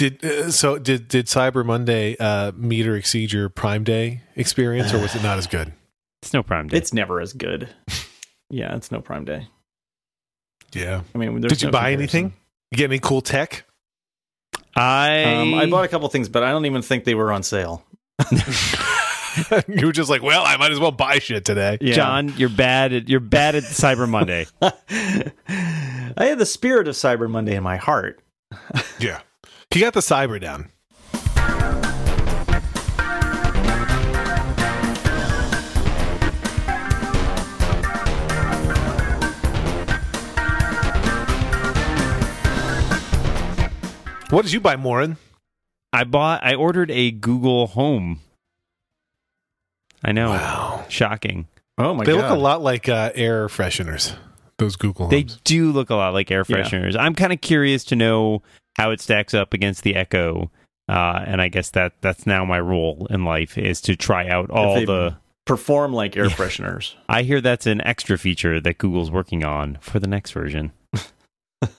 Did uh, so? Did did Cyber Monday uh, meet or exceed your Prime Day experience, or was it not as good? It's no Prime Day. It's never as good. yeah, it's no Prime Day. Yeah. I mean, Did you no buy comparison. anything? You get any cool tech? I Um, I bought a couple things, but I don't even think they were on sale. you were just like, well, I might as well buy shit today. Yeah. John, you're bad at you're bad at Cyber Monday. I had the spirit of Cyber Monday in my heart. Yeah. He got the cyber down. What did you buy, Moren? I bought I ordered a Google Home. I know. Wow. Shocking. Oh my They god! look a lot like uh, air fresheners. Those Google They do look a lot like air Yeah. fresheners. I'm kind of curious to know how it stacks up against the Echo. Uh, and I guess that that's now my role in life is to try out all they- the. Perform like air Yeah. fresheners. I hear that's an extra feature that Google's working on for the next version.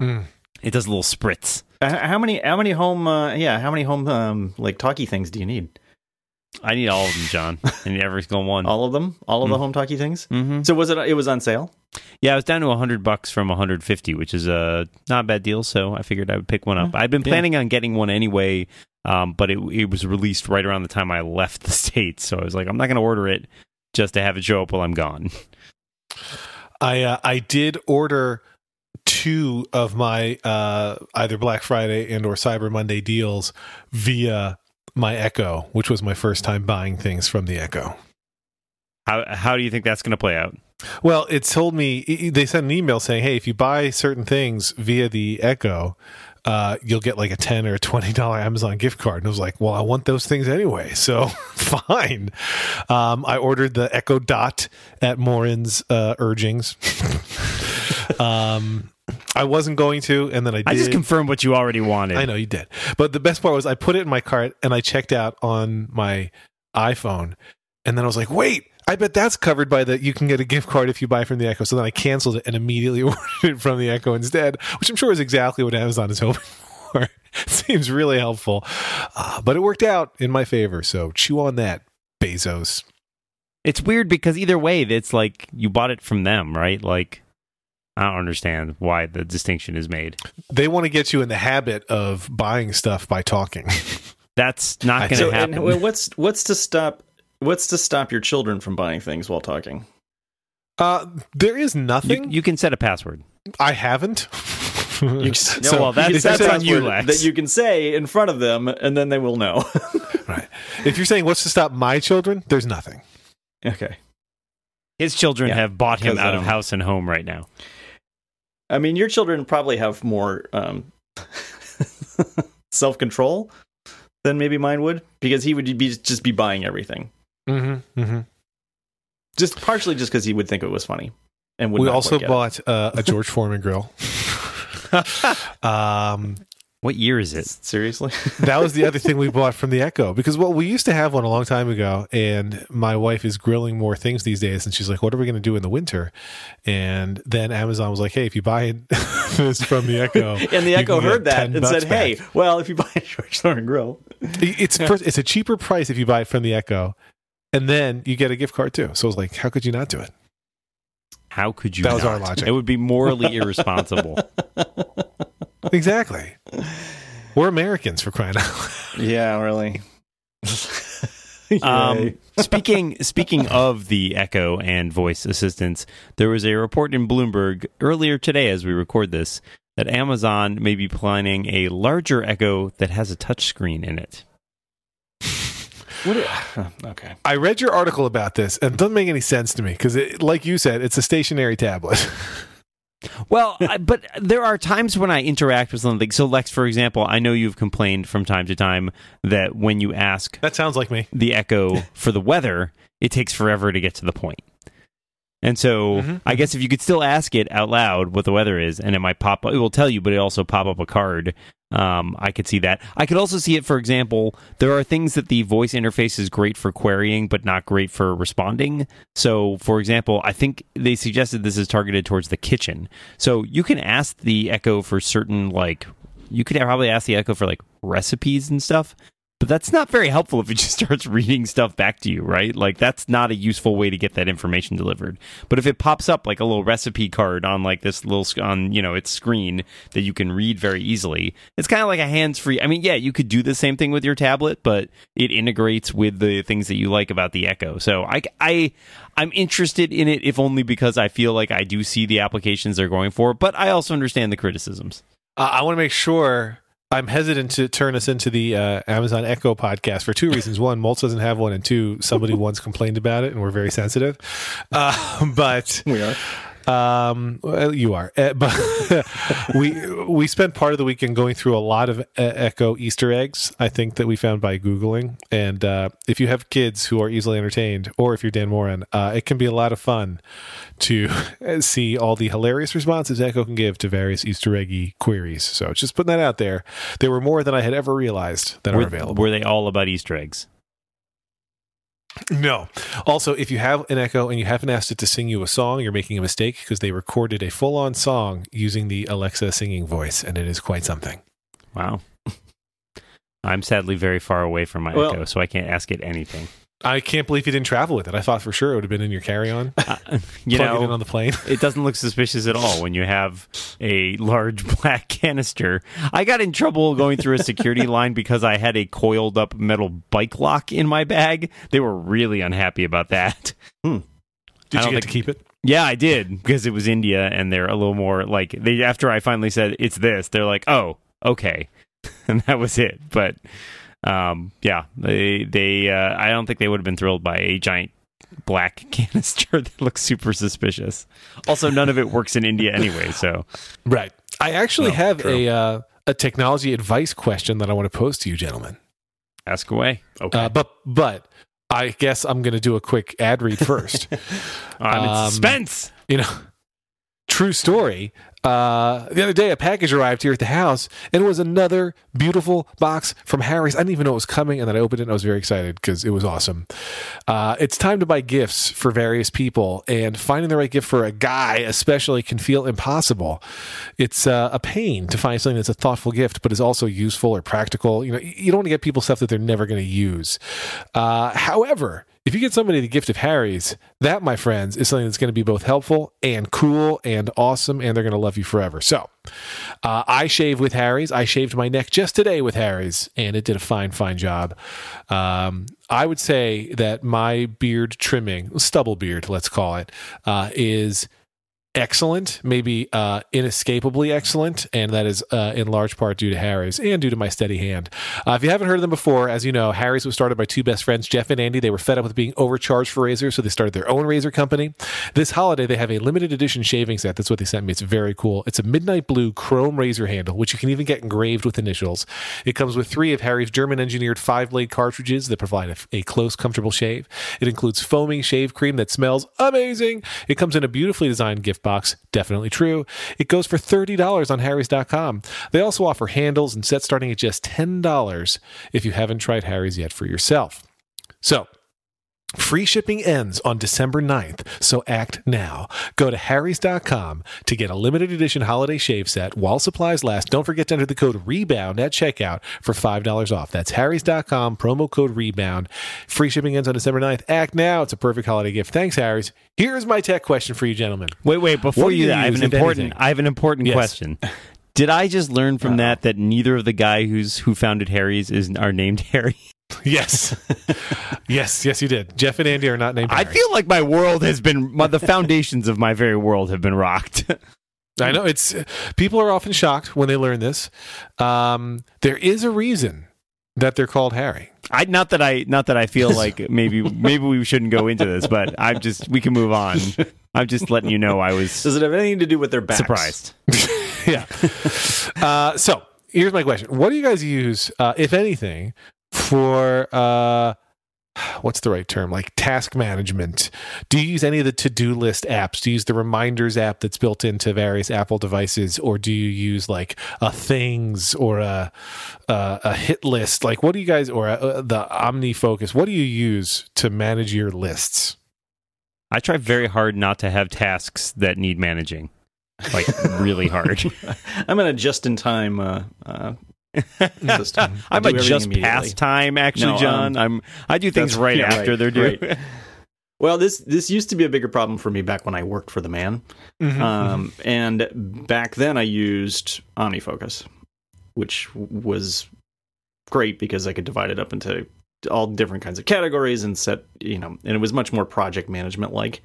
Mm. It does a little spritz. Uh, how many? How many home? Uh, yeah, how many home um, like talkie things do you need? I need all of them, John. I need every single one. All of them? All of the Mm. home talkie things? hmm So was it? It was on sale. Yeah, I was down to 100 bucks from 150, which is a not a bad deal. So I figured I would pick one up. I'd been Yeah. planning on getting one anyway, um, but it it was released right around the time I left the states. So I was like, I'm not going to order it just to have it show up while I'm gone. I uh, I did order two of my uh, either Black Friday and or Cyber Monday deals via my Echo, which was my first time buying things from the Echo. How how do you think that's going to play out? Well, it told me they sent an email saying, "Hey, if you buy certain things via the Echo, uh, you'll get like a ten or a twenty dollar Amazon gift card." And I was like, "Well, I want those things anyway, so fine." Um, I ordered the Echo Dot at Moren's uh, urgings. um, I wasn't going to, and then I did. I just confirmed what you already wanted. I know you did. But the best part was I put it in my cart and I checked out on my iPhone. And then I was like, wait, I bet that's covered by the you can get a gift card if you buy from the Echo. So then I canceled it and immediately ordered it from the Echo instead, which I'm sure is exactly what Amazon is hoping for. Seems really helpful. Uh, but it worked out in my favor. So chew on that, Bezos. It's weird because either way, it's like you bought it from them, right? Like I don't understand why the distinction is made. They want to get you in the habit of buying stuff by talking. That's not going to So, happen. and what's what's to stop? What's to stop your children from buying things while talking? Uh, there is nothing. you can set a password. I haven't. You, No, well, that's- that's on you, Lex. That you can say in front of them, and then they will know. Right. If you're saying what's to stop my children, there's nothing. okay. His children Yeah, have bought him because, out of um, house and home right now. I mean, your children probably have more um, self control than maybe mine would, because he would be just be buying everything, Mm-hmm. Mm-hmm. just partially just because he would think it was funny. And would We also look bought uh, a George Foreman grill. um, What year is it? seriously. that was the other thing we bought from the Echo because well, we used to have one a long time ago, and my wife is grilling more things these days, and she's like, "What are we going to do in the winter?" And then Amazon was like, "Hey, if you buy this from the Echo, and the Echo heard that and bucks said, "Hey, well, if you buy a George Foreman grill, it's first, it's a cheaper price if you buy it from the Echo." And then you get a gift card too. So I was like, how could you not do it? How could you? That was our logic. It would be morally irresponsible. Exactly. We're Americans for crying out loud. yeah, really. Um, speaking speaking of the Echo and voice assistants, there was a report in Bloomberg earlier today, as we record this, that Amazon may be planning a larger Echo that has a touchscreen in it. Okay. I read your article about this, and it doesn't make any sense to me because, like you said, it's a stationary tablet. Well, I, but there are times when I interact with something. So, Lex, for example, I know you've complained from time to time that when you ask that sounds like me. the Echo for the weather, it takes forever to get to the point. And so, Mhm. I guess if you could still ask it out loud what the weather is, and it might pop up, it will tell you, but it also pop up a card. Um, I could see that. I could also see it, for example, there are things that the voice interface is great for querying, but not great for responding. So, for example, I think they suggested this is targeted towards the kitchen. So you can ask the Echo for certain like you could probably ask the Echo for like recipes and stuff. But that's not very helpful if it just starts reading stuff back to you, right? Like that's not a useful way to get that information delivered. But if it pops up like a little recipe card on like this little on you know its screen that you can read very easily, it's kind of like a hands-free. I mean, yeah, you could do the same thing with your tablet, but it integrates with the things that you like about the Echo. So I I I'm interested in it if only because I feel like I do see the applications they're going for, but I also understand the criticisms. Uh, I want to make sure I'm hesitant to turn us into the uh, Amazon Echo podcast for two reasons. One, Moltz doesn't have one, and two, somebody once complained about it, and we're very sensitive. Uh, but We are. Um, well, you are, Uh, but we we spent part of the weekend going through a lot of uh, Echo Easter eggs. I think that we found by googling, and uh, if you have kids who are easily entertained, or if you're Dan Moren, uh, it can be a lot of fun to see all the hilarious responses Echo can give to various Easter eggy queries. So just putting that out there. There were more than I had ever realized that are available. were they all about Easter eggs? No. Also, if you have an Echo and you haven't asked it to sing you a song, you're making a mistake because they recorded a full on song using the Alexa singing voice, and it is quite something. Wow. I'm sadly very far away from my Well- Echo, so I can't ask it anything. I can't believe you didn't travel with it. I thought for sure it would have been in your carry on. Uh, you Plug it in on the plane. it doesn't look suspicious at all when you have a large black canister. I got in trouble going through a security line because I had a coiled up metal bike lock in my bag. They were really unhappy about that. Did you get think- to keep it? Yeah, I did because it was India and they're a little more like they after I finally said it's this, they're like, "Oh, okay." and that was it. But um yeah, they they uh, I don't think they would have been thrilled by a giant black canister that looks super suspicious. Also, none of it works in India anyway, so Right. I actually No, have true. a uh, a technology advice question that I want to pose to you, gentlemen. ask away. Okay. Uh, but but I guess I'm going to do a quick ad read first. I'm in Um, suspense. you know, true story. Uh, the other day, a package arrived here at the house, and it was another beautiful box from Harry's. I didn't even know it was coming, and then I opened it, and I was very excited because it was awesome. Uh, it's time to buy gifts for various people, and finding the right gift for a guy, especially, can feel impossible. It's uh, a pain to find something that's a thoughtful gift, but is also useful or practical. You know, you don't want to get people stuff that they're never going to use. Uh, however, if you get somebody the gift of Harry's, that, my friends, is something that's going to be both helpful and cool and awesome, and they're going to love you forever. So, uh, I shave with Harry's. I shaved my neck just today with Harry's, and it did a fine, fine job. Um, I would say that my beard trimming, stubble beard, let's call it, uh, is excellent, maybe uh, inescapably excellent, and that is uh, in large part due to Harry's and due to my steady hand. Uh, if you haven't heard of them before, as you know, Harry's was started by two best friends, Jeff and Andy. They were fed up with being overcharged for razors, so they started their own razor company. This holiday, they have a limited edition shaving set. That's what they sent me. It's very cool. It's a midnight blue chrome razor handle, which you can even get engraved with initials. It comes with three of Harry's German engineered five blade cartridges that provide a, a close, comfortable shave. It includes foaming shave cream that smells amazing. It comes in a beautifully designed gift box. Definitely true. It goes for $30 on Harry's.com. They also offer handles and sets starting at just $10 if you haven't tried Harry's yet for yourself. So, Free shipping ends on December 9th, so act now. Go to harrys.com to get a limited edition holiday shave set while supplies last. Don't forget to enter the code REBOUND at checkout for $5 off. That's harrys.com, promo code REBOUND. Free shipping ends on December 9th. Act now. It's a perfect holiday gift. Thanks, Harry's. Here's my tech question for you, gentlemen. Wait, wait, before you, you I have an important anything? I have an important Yes. question. Did I just learn from uh-huh. that that neither of the guy who's who founded Harry's is are named Harry? Yes. yes, yes, you did. Jeff and Andy are not named I Harry. feel like my world has been my, the foundations of my very world have been rocked. I know it's people are often shocked when they learn this. Um, there is a reason that they're called Harry. I not that I not that I feel like maybe maybe we shouldn't go into this, but I'm just we can move on. I'm just letting you know I was Does it have anything to do with their backs? surprised. yeah. Uh, so here's my question: What do you guys use, uh, if anything, for uh, what's the right term? Like task management? Do you use any of the to-do list apps? Do you use the reminders app that's built into various Apple devices, or do you use like a Things or a a, a hit list? Like, what do you guys or uh the OmniFocus? What do you use to manage your lists? I try very hard not to have tasks that need managing. like really hard. I'm in a just-in-time uh, uh, system. I I'm a just past time, actually, No, John. um, I'm I do things right yeah, after right, they're due. right. Well, this this used to be a bigger problem for me back when I worked for the man. Mhm. Um, and back then I used OmniFocus, which was great because I could divide it up into all different kinds of categories and set, you know, and it was much more project management like.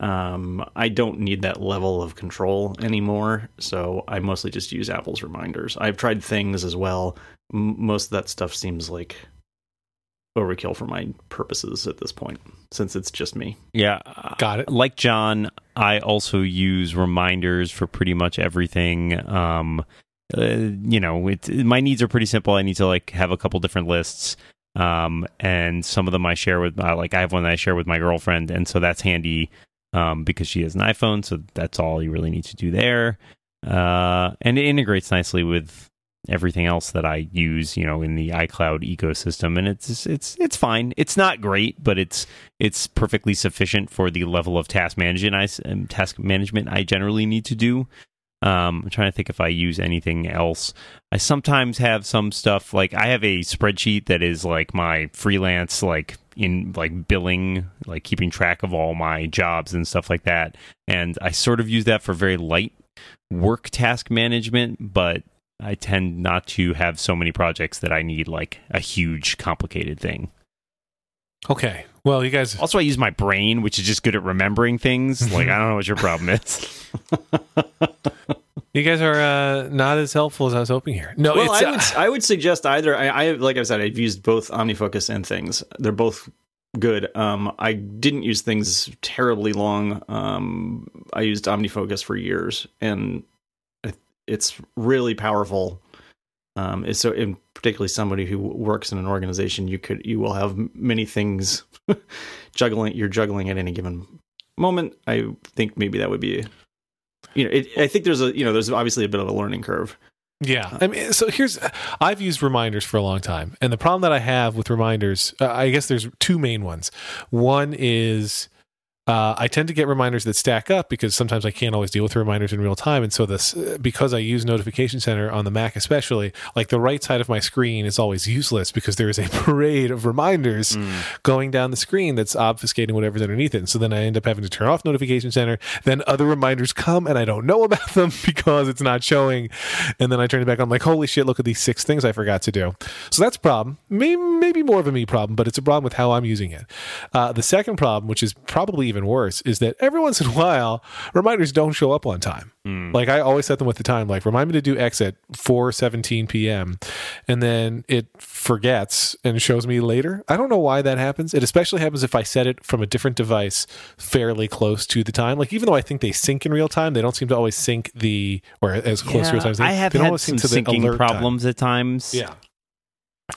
Um, I don't need that level of control anymore, so I mostly just use Apple's reminders. I've tried things as well. M- most of that stuff seems like overkill for my purposes at this point, since it's just me. Yeah, Got it. Like John, I also use reminders for pretty much everything. Um, uh, you know, it, my needs are pretty simple. I need to like have a couple different lists. Um, and some of them I share with, uh, like I have one that I share with my girlfriend, and so that's handy. Um, because she has an iPhone, so that's all you really need to do there. Uh, and it integrates nicely with everything else that I use, you know, in the iCloud ecosystem, and it's it's it's fine. It's not great, but it's it's perfectly sufficient for the level of task management I um, task management I generally need to do. Um, I'm trying to think if I use anything else. I sometimes have some stuff like I have a spreadsheet that is like my freelance, like in like billing, like keeping track of all my jobs and stuff like that. And I sort of use that for very light work task management, but I tend not to have so many projects that I need like a huge complicated thing. Okay. Well, you guys. Also, I use my brain, which is just good at remembering things. Like, I don't know what your problem is. You guys are uh, not as helpful as I was hoping here. No, well, it's, I would uh, I would suggest either. I, I like I said, I've used both OmniFocus and things. They're both good. Um, I didn't use things terribly long. Um, I used OmniFocus for years, and it's really powerful. Um, it's so, in particularly somebody who works in an organization, you could you will have many things juggling. You're juggling at any given moment. I think maybe that would be. You know, it, I think there's a you know there's obviously a bit of a learning curve. Yeah. I mean, so here's I've used reminders for a long time. And the problem that I have with reminders, uh, I guess there's two main ones. One is uh, I tend to get reminders that stack up because sometimes I can't always deal with reminders in real time. And so this, uh, because I use Notification Center on the Mac, especially, like the right side of my screen is always useless because there is a parade of reminders going down the screen that's obfuscating whatever's underneath it. And so then I end up having to turn off Notification Center. Then other reminders come and I don't know about them because it's not showing. And then I turn it back on, I'm like, holy shit, look at these six things I forgot to do. So that's a problem. Maybe, maybe more of a me problem, but it's a problem with how I'm using it. Uh, the second problem, which is probably even worse, is that every once in a while, reminders don't show up on time. Like I always set them with the time, like remind me to do X at 4:17 p.m. and then it forgets and shows me later. I don't know why that happens. It especially happens if I set it from a different device fairly close to the time. Like even though I think they sync in real time, they don't seem to always sync the or as close to real time. as they- I have they don't had always some sync syncing alert time. problems at times. Yeah.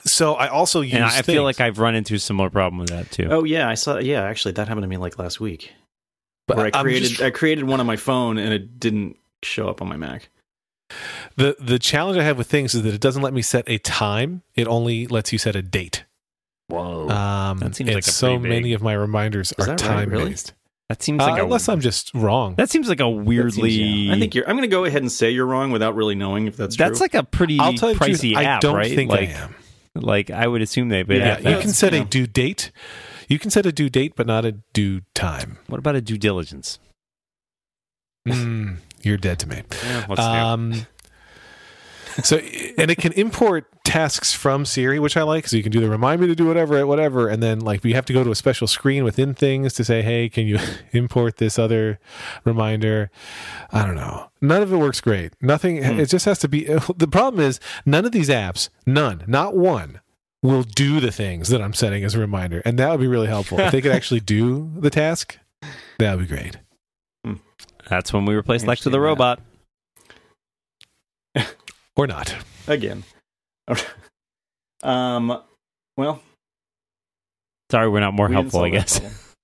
So I also use And I feel like I've run into a similar problem with that too. Oh yeah, I saw. Yeah, actually, that happened to me like last week. but where I I'm created just- I created one on my phone and it didn't show up on my Mac. the the challenge I have with things is that it doesn't let me set a time. It only lets you set a date. Whoa. Um, That seems and like a so big- many of my reminders Is are that right, time really? based. that seems Uh, like a unless I'm just wrong. that seems like a That seems- weirdly. yeah. I think you're. I'm going to go ahead and say you're wrong without really knowing if that's, true. that's true. like a pretty I'll tell you the truth, pricey I app, don't right? think like, I am. Like I would assume they. But Yeah, you can set yeah. a due date. You can set a due date, but not a due time. What about a due diligence? Mm, you're dead to me. Yeah? Um, so, and it can import tasks from Siri, which I like. So you can do the remind me to do whatever at whatever, and then like you have to go to a special screen within things to say, hey, can you import this other reminder? I don't know. None of it works great. Nothing. Hmm. It just has to be. The problem is none of these apps, none, not one. Will do the things that I'm setting as a reminder, and that would be really helpful. if they could actually do the task, that would be great. That's when we replaced Lex with a Interesting, robot. Or not. again. um. Well, Sorry, we're not more we helpful. I guess.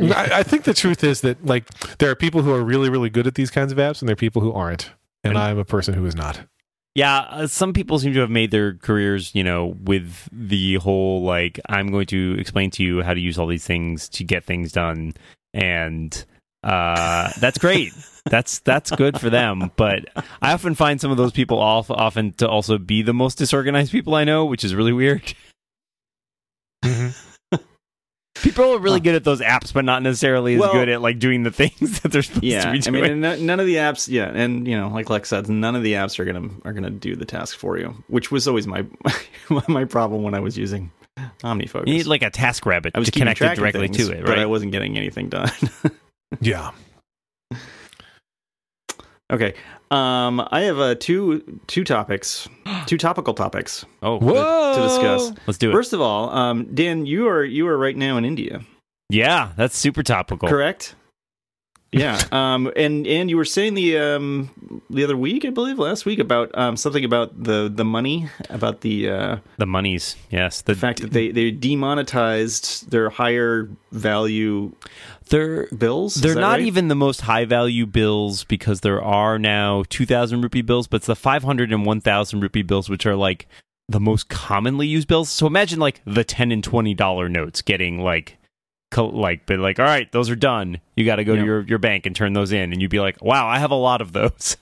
I, I think the truth is that like there are people who are really really good at these kinds of apps, and there are people who aren't, and And- I'm a person who is not. Yeah, uh, some people seem to have made their careers, you know, with the whole like I'm going to explain to you how to use all these things to get things done, and uh, that's great. That's that's good for them. But I often find some of those people off, often to also be the most disorganized people I know, which is really weird. Mm-hmm. People are really good at those apps, but not necessarily as Well- good at like doing the things that they're supposed Yeah, to be I doing. mean, no- none of the apps. Yeah, and you know, like Lex said, none of the apps are gonna are gonna do the task for you, which was always my my problem when I was using OmniFocus. you need like a task rabbit I was to connect it directly things, to it, but I wasn't getting anything done. Yeah. Okay, um, I have uh, two two topics, two topical topics. Oh, Whoa. to discuss. let's do it. First of all, um, Dan, you are you are right now in India, yeah, that's super topical. correct? Yeah, um, and and you were saying the um, the other week, I believe, last week about um, something about the the money, about the uh, The monies, yes. The, the fact that they they demonetized their higher value they're bills. They're not right? even the most high value bills because there are now 2000 rupee bills, but it's the 500 and 1000 rupee bills which are like the most commonly used bills. So imagine like the 10 and 20 dollar notes getting like like but like all right, those are done. You got to go Yeah. to your your bank and turn those in and you'd be like, "Wow, I have a lot of those."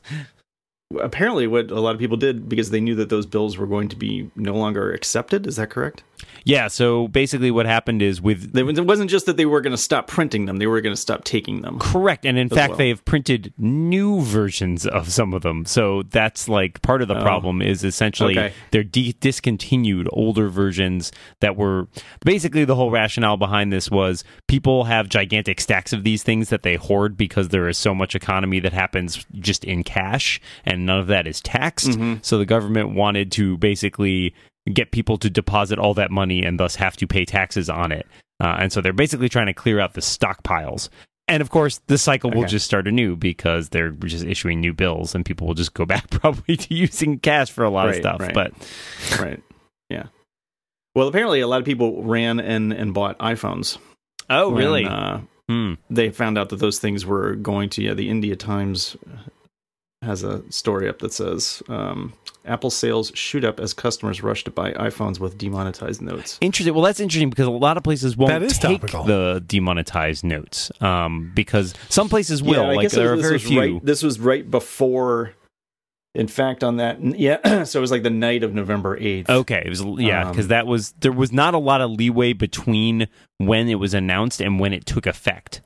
apparently what a lot of people did because they knew that those bills were going to be no longer accepted. Is that correct? Yeah, so basically what happened is with it wasn't just that they were going to stop printing them; they were going to stop taking them. Correct. And in fact, well. they have printed new versions of some of them. So that's like part of the Oh. problem is essentially Okay. they're de- discontinued older versions that were basically the whole rationale behind this was people have gigantic stacks of these things that they hoard because there is so much economy that happens just in cash and none of that is taxed. Mm-hmm. So the government wanted to basically get people to deposit all that money and thus have to pay taxes on it. Uh, and so they're basically trying to clear out the stockpiles. And of course, the cycle will just start anew because they're just issuing new bills, and people will just go back probably to using cash for a lot of stuff. right. But right. Yeah. Well, apparently, a lot of people ran and and bought iPhones. oh, when, really? Uh, Hmm. they found out that those things were going to. Yeah, the India Times has a story up that says um, Apple sales shoot up as customers rush to buy iPhones with demonetized notes. Interesting. Well, that's interesting because a lot of places won't That is take topical. the demonetized notes um, because some places will. Yeah, I like guess there are was- this very few. Right, this was right before. In fact, on that, yeah, so it was like the night of November eighth. Okay, it was yeah, because Um, that was there was not a lot of leeway between when it was announced and when it took effect.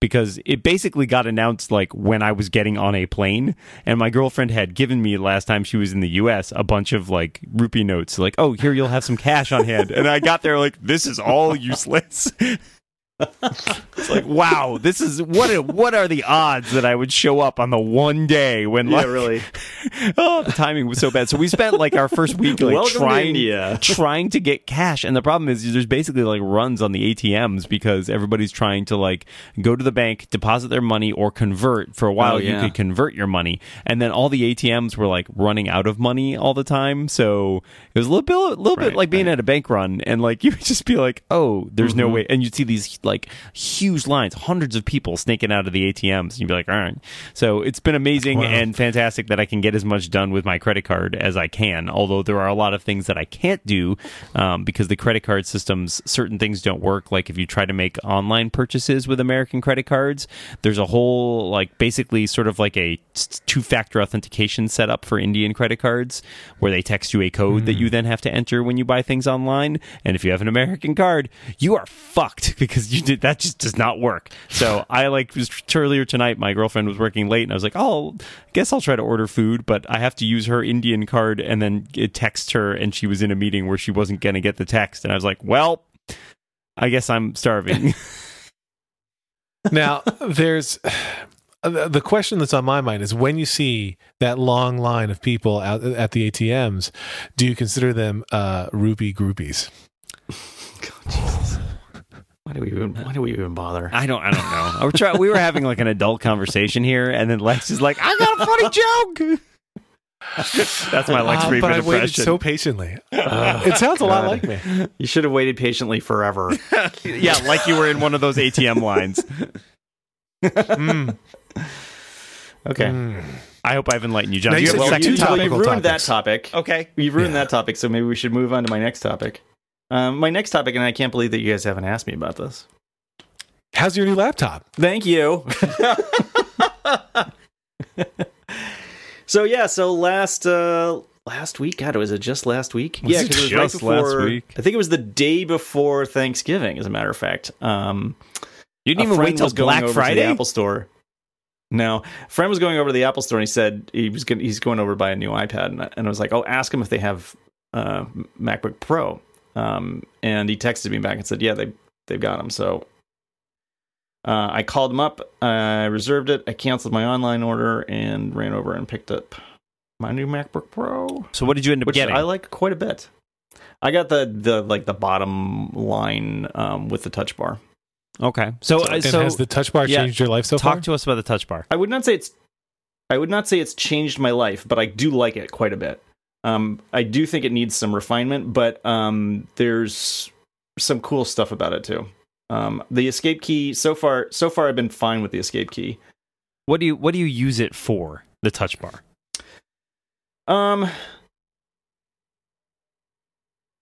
Because it basically got announced like when I was getting on a plane, and my girlfriend had given me last time she was in the U.S. a bunch of like rupee notes, like oh here you'll have some cash on hand, and I got there like this is all useless. it's like wow, this is what are, what are the odds that I would show up on the one day when Yeah, like really. oh the timing was so bad. So we spent like our first week like Welcome trying India. trying to get cash and the problem is there's basically like runs on the ATMs because everybody's trying to like go to the bank deposit their money or convert for a while Oh, you could convert your money and then all the ATMs were like running out of money all the time so it was a little bit a little bit Right, like being right. at a bank run and like you would just be like oh there's no Mhm. way and you'd see these like huge lines hundreds of people sneaking out of the ATMs and you'd be like all right so it's been amazing Wow. and fantastic that I can get as much done with my credit card as I can. Although there are a lot of things that I can't do um, because the credit card systems, certain things don't work. Like if you try to make online purchases with American credit cards, there's a whole like basically sort of like a two factor authentication setup for Indian credit cards where they text you a code that you then have to enter when you buy things online. And if you have an American card, you are fucked because you did that just does not work. So I like was earlier tonight. My girlfriend was working late, and I was like, "Oh, I guess I'll try to order food, but I have to use her Indian card and then it text her." And she was in a meeting where she wasn't going to get the text, and I was like, "Well, I guess I'm starving." Now, there's the the question that's on my mind is when you see that long line of people out at the ATMs, do you consider them uh, rupee groupies? God, Jesus. Why do we even? Why do we even bother? I don't. I don't know. I was try- we were having like an adult conversation here, and then Lex is like, "I got a funny joke." That's my Lex Ah, Friedman but I waited impression. so patiently. Uh, it sounds a lot like me. You should have waited patiently forever. yeah, like you were in one of those ATM lines. Mm, Okay. mm. I hope I've enlightened you, John. Now, Do you you have you two you, well, topic? ruined that topic. Okay. You've ruined Yeah. that topic, so maybe we should move on to my next topic. Um, my next topic, and I can't believe that you guys haven't asked me about this. How's your new laptop? Thank you. so yeah, so last uh last week, God, was it just last week? Was yeah, it 'cause was just last week? I think it was the day before Thanksgiving, as a matter of fact. Um, You didn't even wait till Black Friday. the Apple Store. No, friend was going over to the Apple Store and he said he was going, he's going over to buy a new iPad, and I, and I was like, oh, ask him if they have uh, MacBook Pro. Um, and he texted me back and said, yeah, they they've got them. So uh, I called him up, I reserved it, I canceled my online order, and ran over and picked up my new MacBook Pro, So what did you end up which getting? I like quite a bit. I got the the like the bottom line um, with the touch bar. okay. So, and so has the touch bar yeah, changed your life so talk far? to us about the touch bar. I would not say it's I would not say it's changed my life, but I do like it quite a bit. Um, I do think it needs some refinement, but um, there's some cool stuff about it too. Um, the escape key so far so far I've been fine with the escape key. What do you what do you use it for? The touch bar. Um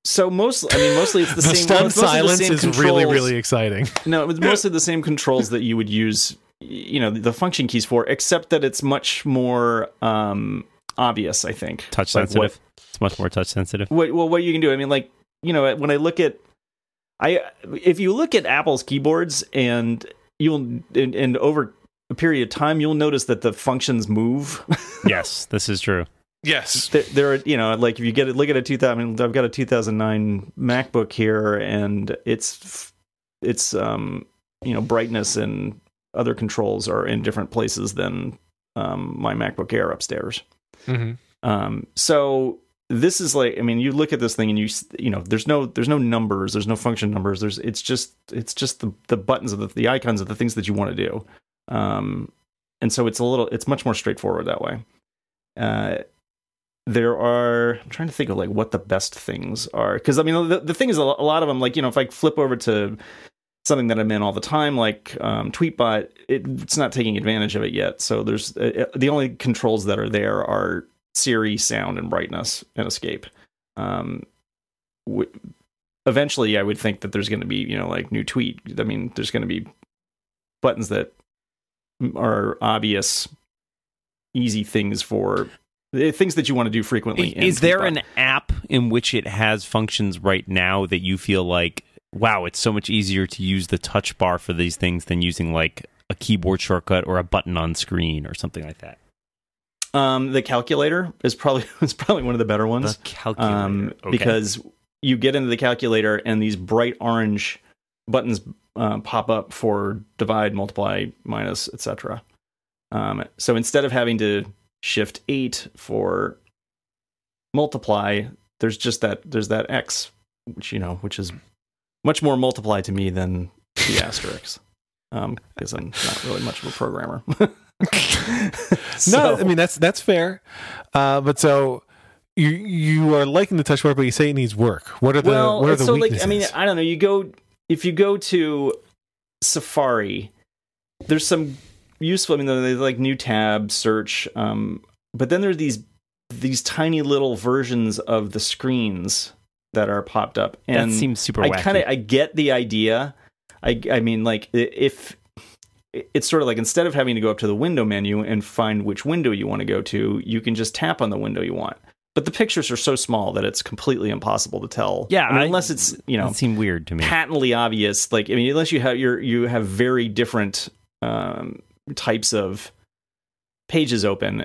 so most I mean mostly it's the, the same stunned it's mostly silence same is really, really exciting. No, it was mostly the same controls that you would use, you know, the function keys for, except that it's much more um, obvious. I think Touch Like sensitive. It's much more touch sensitive. What, what, well, what you can do? I mean, like you know, when I look at, I if you look at Apple's keyboards and you'll and, and over a period of time, you'll notice that the functions move. yes, this is true. Yes. there, there are you know like if you get it look at a 2000 I mean, I've got a 2009 MacBook here and it's it's um you know brightness and other controls are in different places than um my MacBook Air upstairs hmm um so this is like I mean you look at this thing and you you know there's no there's no numbers there's no function numbers there's it's just it's just the the buttons of the, the icons of the things that you want to do. Um and so it's a little it's much more straightforward that way. Uh there are i'm trying to think of like what the best things are because i mean the, the thing is a lot of them like you know if i flip over to something that i'm in all the time like um, tweetbot it, it's not taking advantage of it yet. So there's uh, uh, the only controls that are there are siri sound and brightness and escape. Um, w- eventually i would think that there's going to be you know like new tweet i mean there's going to be buttons that are obvious easy things for eh, things that you want to do frequently in Is there an app in which it has functions right now that you feel like, wow, it's so much easier to use the touch bar for these things than using like a keyboard shortcut or a button on screen or something like that? um the calculator is probably is probably one of the better The ones calculator. um Okay. because you get into the calculator and these bright orange buttons uh, pop up for divide multiply minus etc um so instead of having to shift 8 for multiply there's just that there's that x which you know which is much more multiply to me than the asterisk um because i'm not really much of a programmer No, I mean that's that's fair. Uh, but so you you are liking the touch bar, but you say it needs work. What are the well, what are the so weaknesses? like I mean, I don't know. You go if you go to Safari, there's some useful. I mean, there's like new tab search, um, but then there's these these tiny little versions of the screens that are popped up, and that seems super I kind of I get the idea. I I mean, like if it's sort of like instead of having to go up to the window menu and find which window you want to go to, you can just tap on the window you want. But the pictures are so small that it's completely impossible to tell. Yeah, I mean, I- unless it's you know seemed weird to me. patently obvious. Like I mean, unless you have your you have very different um, types of pages open.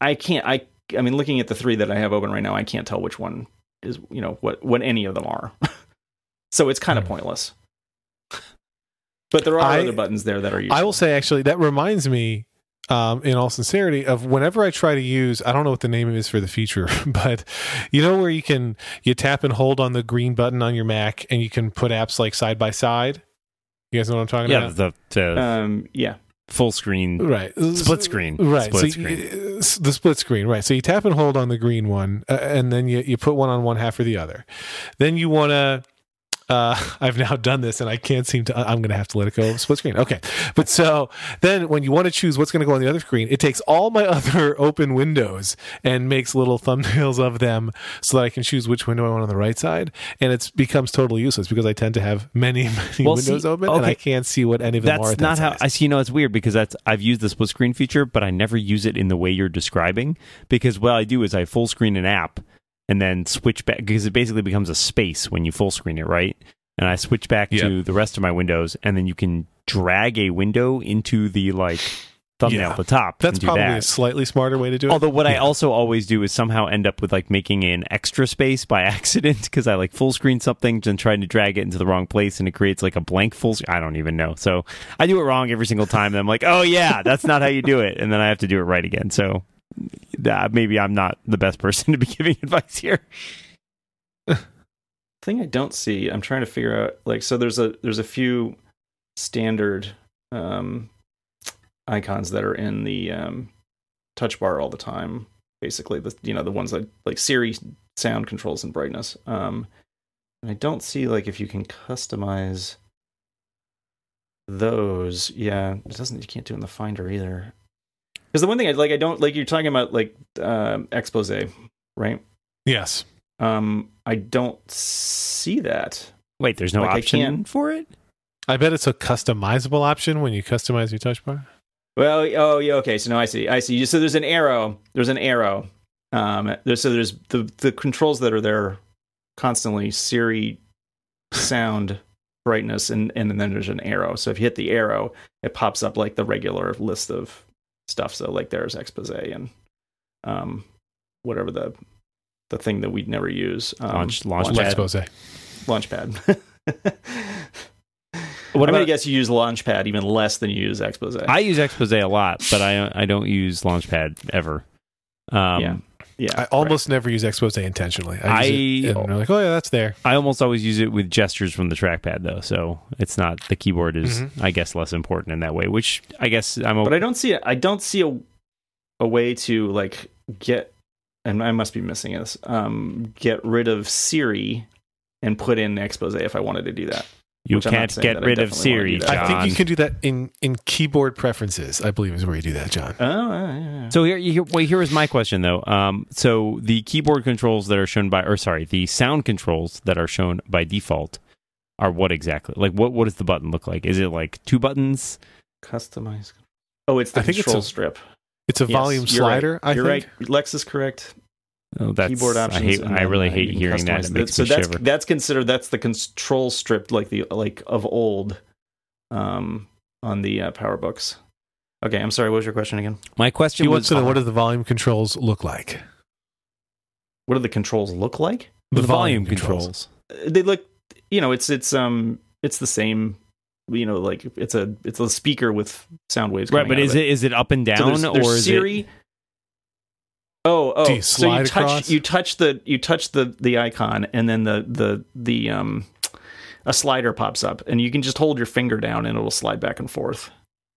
I can't. I I mean, looking at the three that I have open right now, I can't tell which one is you know what what any of them are. so it's kind of Hmm. pointless. But there are I- other buttons there that are useful. I will say actually that reminds me, um, in all sincerity, of whenever I try to use I don't know what the name is for the feature, but you know where you can you tap and hold on the green button on your Mac and you can put apps like side by side. You guys know what I'm talking yeah, about? the, the Um, yeah. Full screen Right, split screen. Right, Split so screen. you- the split screen. Right, so you tap and hold on the green one, uh, and then you you put one on one half or the other. Then you want to uh, I've now done this and I can't seem to. I'm going to have to let it go split screen. Okay, but so then when you want to choose what's going to go on the other screen, it takes all my other open windows and makes little thumbnails of them so that I can choose which window I want on the right side, and it becomes totally useless because I tend to have many many Well, see, windows open and okay. I can't see what any of them are. That's not that how. I see. You know, it's weird because that's I've used the split screen feature, but I never use it in the way you're describing. Because what I do is I full screen an app and then switch back because it basically becomes a space when you full screen it, right? And I switch back to the rest of my windows, and then you can drag a window into the like thumbnail Yeah. at the top. That's probably that. a slightly smarter way to do it. Although what I also always do is somehow end up with like making an extra space by accident because I like full screen something and trying to drag it into the wrong place and it creates like a blank full. sc- I don't even know. So I do it wrong every single time. And I'm like, oh yeah, that's not how you do it, and then I have to do it right again. So uh, maybe I'm not the best person to be giving advice here. thing I don't see, I'm trying to figure out like so there's a there's a few standard um icons that are in the um touch bar all the time. Basically the you know, the ones that like Siri sound controls and brightness. Um and I don't see like if you can customize those. Yeah, it doesn't you can't do it in the finder either. Because the one thing I like I don't like you're talking about like um expose, right? yes. Um, I don't see that. Wait, there's no Like, option for it. I bet it's a customizable option when you customize your touch bar. Well, oh yeah, okay. So no, I see, I see. So there's an arrow. There's an arrow. Um, there's so there's the the controls that are there constantly. Siri, sound, brightness, and and then there's an arrow. So if you hit the arrow, it pops up like the regular list of stuff. So like there's expose and um, whatever the the thing that we'd never use. Um, Launch- launch Let's Launchpad. expose. Launchpad. What I'm gonna guess you use Launchpad even less than you use Expose. I use Expose a lot, but I I don't use Launchpad ever. Um, yeah, yeah. I almost never use expose intentionally. I, use I- it and I'm like, oh yeah, that's there. I almost always use it with gestures from the trackpad though, so it's not the keyboard is Mhm. I guess less important in that way. Which I guess I'm. but A, I don't see it. I don't see a a way to like get, and I must be missing this. Um, get rid of Siri and put in Expose if I wanted to do that. You which can't get rid of definitely wanna Siri. John. I think you can do that in in keyboard preferences. I believe is where you do that, John. Oh, yeah, yeah, yeah. So here, here, well, here is my question though. Um, so the keyboard controls that are shown by, or sorry, the sound controls that are shown by default are what exactly? Like, what what does the button look like? Is it like two buttons? customize. Oh, it's the I think it's control a- strip. It's a Yes, volume you're right. slider. I You're think. right. Lex is correct. Oh, that's keyboard options. I hate. I really hate hearing that. It makes so me that's shiver. that's considered that's the control strip like the like of old, um, on the uh, power books. Okay, I'm sorry. What was your question again? My question He was, wants to know what do the volume controls look like? What do the controls look like? the, volume controls. Uh, They look, you know, it's it's um it's the same, you know, like it's a it's a speaker with sound waves. Right, but is of it is it up and down So there's, there's or is Siri. it? Oh, oh! You so you touch across? you touch the you touch the the icon, and then the the the um a slider pops up, and you can just hold your finger down, and it will slide back and forth.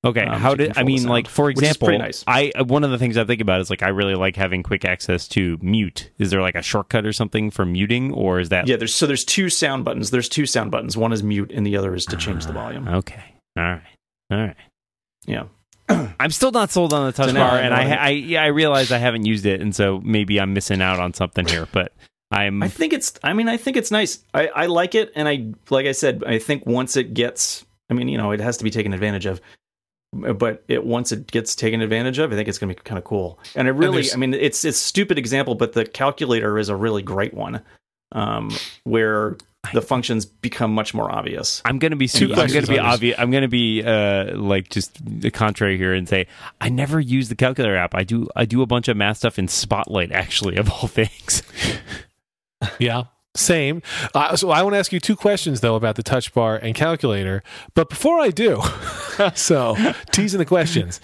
Okay, um, how did I mean? sound, Like for example, nice. I uh, one of the things I think about is like I really like having quick access to mute. Is there like a shortcut or something for muting, or is that Yeah, there's so there's two sound buttons. There's two sound buttons. One is mute, and the other is to change the volume. Okay, all right, all right. Yeah. I'm still not sold on the touch bar, and I, I, yeah, I realize I haven't used it, and so maybe I'm missing out on something here. But I'm I think it's. I mean, I think it's nice. I, I like it, and I like I said, I think once it gets, I mean, you know, it has to be taken advantage of. But it once it gets taken advantage of, I think it's going to be kind of cool. And I really, there's- I mean, it's it's a stupid example, but the calculator is a really great one, um, where the functions become much more obvious. I'm gonna be Two su- I'm gonna be on obvious. I'm gonna be uh like just the contrary here and say I never use the calculator app. I do I do a bunch of math stuff in Spotlight actually of all things. Yeah, same. Uh, so I want to ask you two questions though about the touch bar and calculator. But before I do, so teasing the questions.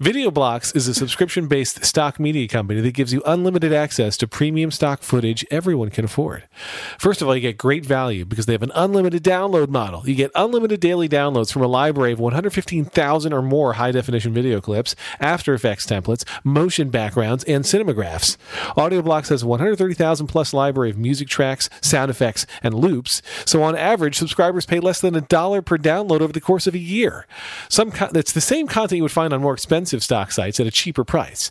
VideoBlocks is a subscription based stock media company that gives you unlimited access to premium stock footage everyone can afford. First of all, you get great value because they have an unlimited download model. You get unlimited daily downloads from a library of 115,000 or more high definition video clips, After Effects templates, motion backgrounds, and cinemagraphs. AudioBlocks has 130,000 plus library of music tracks, sound effects, and loops. So on average, subscribers pay less than a dollar per download over the course of a year. Some co- it's the same content you would find on more expensive stock sites at a cheaper price.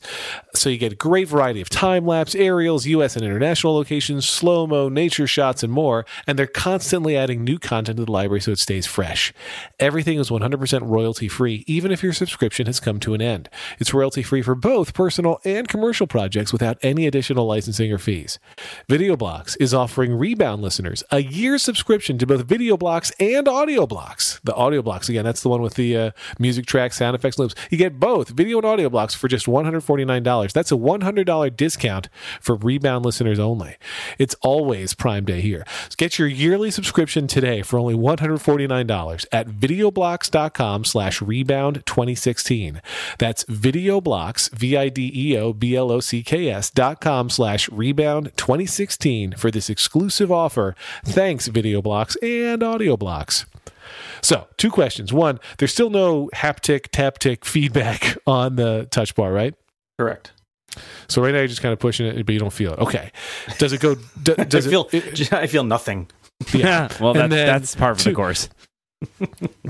So you get a great variety of time lapse, aerials, US and international locations, slow mo, nature shots, and more. And they're constantly adding new content to the library so it stays fresh. Everything is 100% royalty free, even if your subscription has come to an end. It's royalty free for both personal and commercial projects without any additional licensing or fees. VideoBlocks is offering Rebound listeners a year's subscription to both VideoBlocks and AudioBlocks. The AudioBlocks, again, that's the one with the uh, music tracks, sound effects, loops. You get both video and audio blocks for just $149. That's a $100 discount for Rebound listeners only. It's always Prime Day here. So get your yearly subscription today for only $149 at videoblocks.com slash rebound 2016. That's videoblocks, V-I-D-E-O-B-L-O-C-K-S dot com slash rebound 2016 for this exclusive offer. Thanks, VideoBlocks and AudioBlocks. So, two questions. One, there's still no haptic, taptic feedback on the touch bar, right? Correct. So right now you're just kind of pushing it, but you don't feel it. Okay. Does it go? d- Does I feel it? I feel nothing. Yeah. well, And that's, then that's par for two- the course.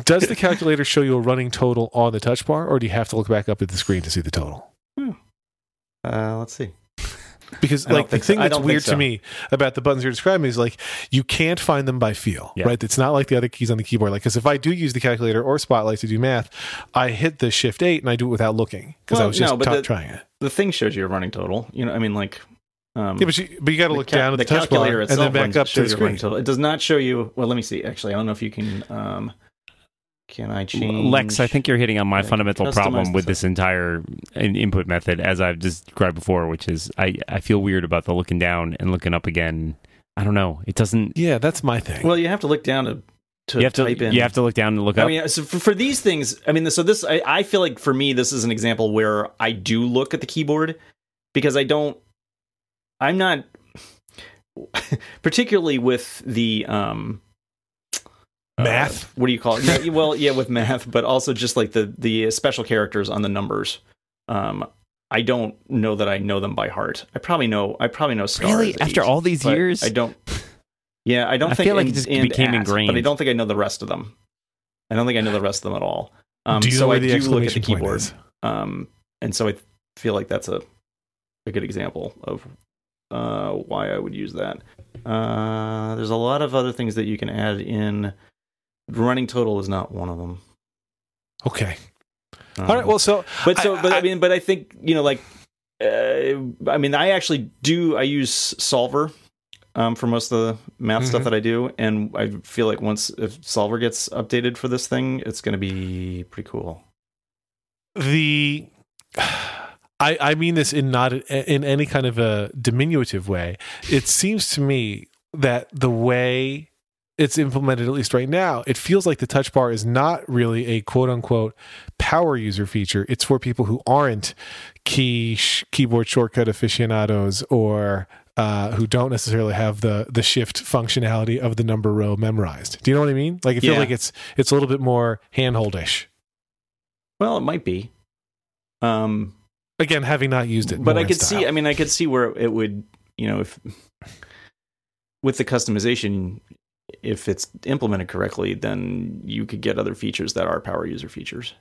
Does the calculator show you a running total on the touch bar, or do you have to look back up at the screen to see the total? Uh, let's see. Because I like the think so. thing that's weird so. to me about the buttons you're describing is like you can't find them by feel, Yeah. right? It's not like the other keys on the keyboard. Like, because if I do use the calculator or Spotlight to do math, I hit the Shift Eight and I do it without looking because I was just no, the- trying it. The thing shows you a running total. You know, I mean, like. Um, Yeah, but you, but you got to look ca- down at the, touch bar calculator and then back runs- up to the screen. total. It does not show you. Well, let me see. Actually, I don't know if you can. Um, can I change? Lex, I think you're hitting on my I fundamental problem with this entire input method, as I've described before, which is I, I feel weird about the looking down and looking up again. I don't know. It doesn't. Yeah, that's my thing. Well, you have to look down to to you have to type in. you have to look down and look up. I mean, so for, for these things, I mean, so this, I, I feel like for me, this is an example where I do look at the keyboard because I don't, I'm not, particularly with the, um, uh, Math? what do you call it? Yeah, well, yeah, with math, but also just like the the special characters on the numbers. Um, I don't know that I know them by heart. I probably know. I probably know stars. really, after all these years, I don't. Yeah, I don't I think feel like and- it just became at, but I don't think I know the rest of them. I don't think I know the rest of them at all. Um, do you so know where I the do look at the keyboard, um, and so I feel like that's a a good example of uh, why I would use that. Uh, there's a lot of other things that you can add in. Running total is not one of them. Okay. Um, All right. Well, so but so I- but I, I- mean but i think you know like uh, i mean i actually do i use solver um, for most of the math stuff Mhm. that i do and i feel like once if solver gets updated for this thing it's going to be pretty cool the I, I mean this in not in any kind of a diminutive way. It seems to me that the way it's implemented, at least right now, it feels like the touch bar is not really a quote unquote power user feature. It's for people who aren't key sh- keyboard shortcut aficionados or uh, who don't necessarily have the the shift functionality of the number row memorized. Do you know what I mean? Like I feel Yeah. like it's it's a little bit more handholdish. well it might be um Again, having not used it, but i could see i mean i could see where it would you know if with the customization if it's implemented correctly then you could get other features that are power user features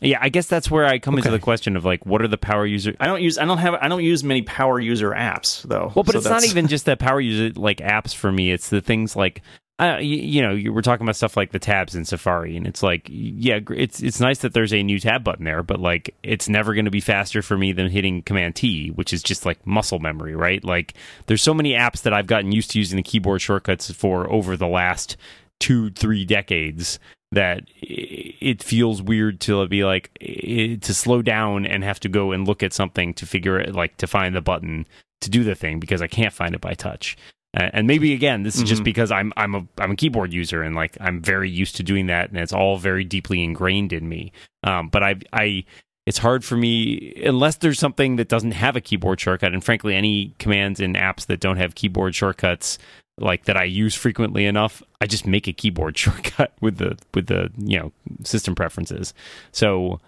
yeah, I guess that's where I come into the question of like, what are the power user? I don't use I don't have I don't use many power user apps though. Well, but So it's not even just that power user like apps for me. It's the things like. You, you know, you, we're talking about stuff like the tabs in Safari, and it's like, yeah, it's it's nice that there's a new tab button there, but like, it's never going to be faster for me than hitting Command T, which is just like muscle memory, right? Like, there's so many apps that I've gotten used to using the keyboard shortcuts for over the last two, three decades that it feels weird to be like to slow down and have to go and look at something to figure it like to find the button to do the thing because I can't find it by touch. Uh, and maybe again, this is just Mhm. because I'm I'm a I'm a keyboard user and like I'm very used to doing that, and it's all very deeply ingrained in me. Um, but I I it's hard for me unless there's something that doesn't have a keyboard shortcut. And frankly, any commands in apps that don't have keyboard shortcuts, like that I use frequently enough, I just make a keyboard shortcut with the with the you know system preferences. So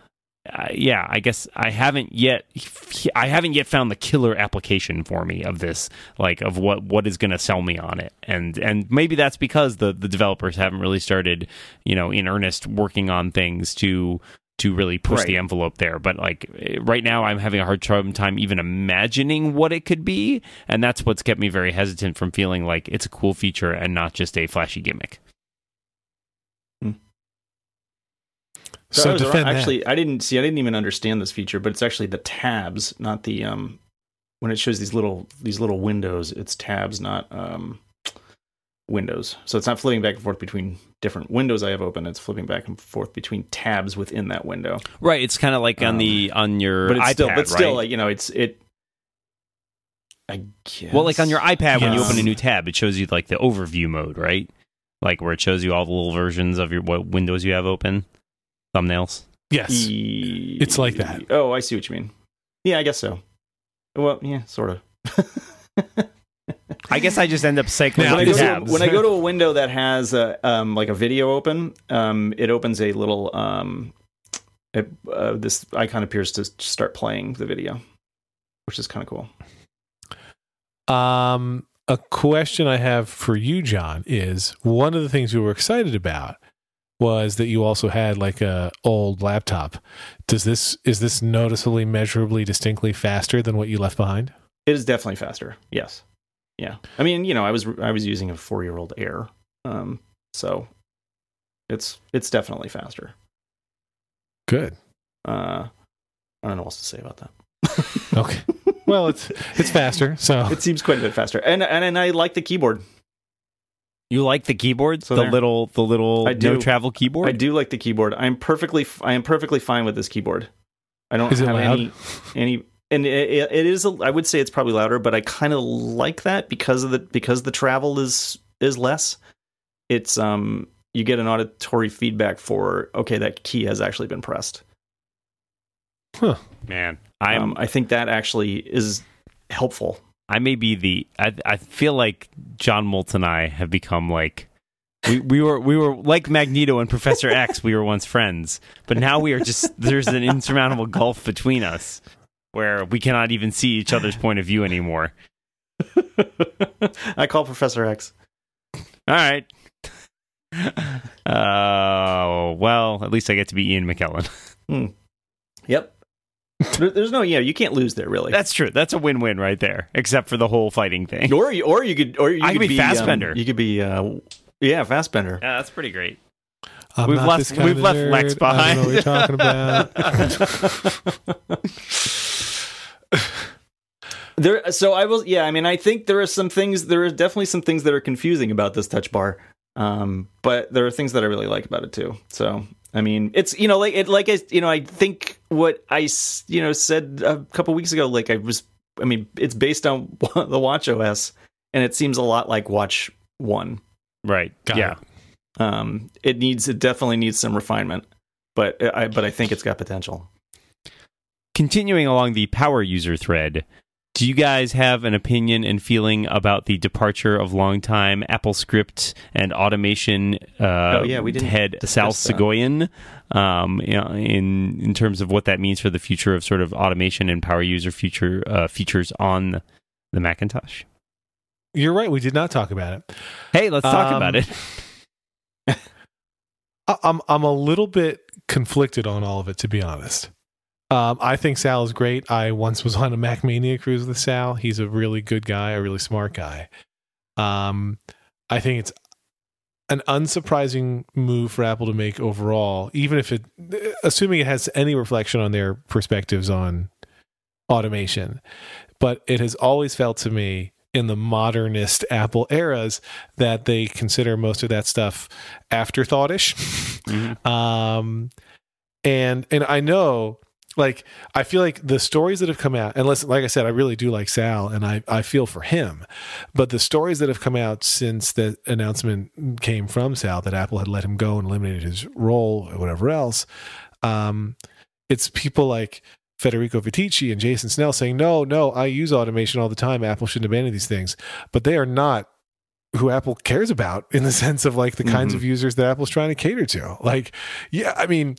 uh, yeah, I guess I haven't yet. I haven't yet found the killer application for me of this, like of what what is going to sell me on it, and and maybe that's because the the developers haven't really started, you know, in earnest working on things to to really push Right. the envelope there. But like eh, right now, I'm having a hard time even imagining what it could be, and that's what's kept me very hesitant from feeling like it's a cool feature and not just a flashy gimmick. So I defend wrong. that. actually I didn't see I didn't even understand this feature, but it's actually the tabs, not the um when it shows these little these little windows, it's tabs, not um windows. So it's not flipping back and forth between different windows I have open. It's flipping back and forth between tabs within that window. Right. It's kind of like on Um, the on your But it's iPad, still but still like you know, it's it I guess Well, like on your iPad, when you open a new tab, it shows you like the overview mode, right? Like where it shows you all the little versions of your what windows you have open, thumbnails. yes. E- It's like that. Oh, I see what you mean. Yeah, I guess so. Well, yeah, sort of. I guess I just end up cycling Now, when I, go to, when I go to a window that has a, um, like a video open, um, it opens a little um, it, uh, this icon appears to start playing the video, which is kind of cool. Um, a question I have for you, John, is one of the things we were excited about was that you also had like a old laptop. Does this is this noticeably, measurably, distinctly faster than what you left behind? It is definitely faster. Yes, yeah. I mean, you know, I was I was using a four year old Air, um, so it's it's definitely faster. Good. Uh, I don't know what else to say about that. Okay. well, it's it's faster. So It seems quite a bit faster, and and, and I like the keyboard. You like the keyboard, So the there. little the little I do. no travel keyboard. I do like the keyboard. I'm perfectly f- I am perfectly fine with this keyboard. I don't Is it have loud? any any and it, it it is a, I would say it's probably louder, but I kind of like that because of the because the travel is is less. It's um you get an auditory feedback for okay that key has actually been pressed. Huh. Man, I'm um, I think that actually is helpful. I may be the I I feel like John Moltz and I have become like we, we were we were like Magneto and Professor X. We were once friends, but now we are just there's an insurmountable gulf between us where we cannot even see each other's point of view anymore. I call Professor X. All right. Uh, well, at least I get to be Ian McKellen. Yep. There- There's no yeah you can't lose there really. That's true. That's a win-win right there, except for the whole fighting thing. or you, or you could or you I could could be um, Fassbender. you could be uh, yeah Fassbender. Yeah, that's pretty great. I'm We've left- we've left nerd. Lex I don't know what you're talking about. There, so I will. Yeah, I mean, I think there are some things. There are definitely some things that are confusing about this touch bar, um, but there are things that I really like about it too. So, I mean, it's you know, like it, like I, you know, I think what I you know, said a couple weeks ago. Like I was, I mean, it's based on the Watch OS, and it seems a lot like Watch One. Right. Got yeah. it. Um, it needs, it definitely needs some refinement, but I, but I think it's got potential. Continuing along the power user thread, do you guys have an opinion and feeling about the departure of longtime Apple script and automation uh, Oh, yeah, we didn't head Sal discuss. Soghoian um, you know, in in terms of what that means for the future of sort of automation and power user future uh, features on the Macintosh? You're right. We did not talk about it. Hey, let's talk Um, about it. I'm I'm a little bit conflicted on all of it, to be honest. Um, I think Sal is great. I once was on a Mac Mania cruise with Sal. He's a really good guy, a really smart guy. Um, I think it's an unsurprising move for Apple to make overall, even if it, assuming it has any reflection on their perspectives on automation. But it has always felt to me in the modernist Apple eras that they consider most of that stuff afterthoughtish. Mhm. Um, and and I know, like, I feel like the stories that have come out, and listen, like I said, I really do like Sal, and I I feel for him. But the stories that have come out since the announcement came from Sal that Apple had let him go and eliminated his role or whatever else, um, it's people like Federico Viticci and Jason Snell saying, no, no, I use automation all the time. Apple shouldn't abandon these things. But they are not who Apple cares about in the sense of like the kinds Mhm. of users that Apple's trying to cater to. Like, yeah, I mean,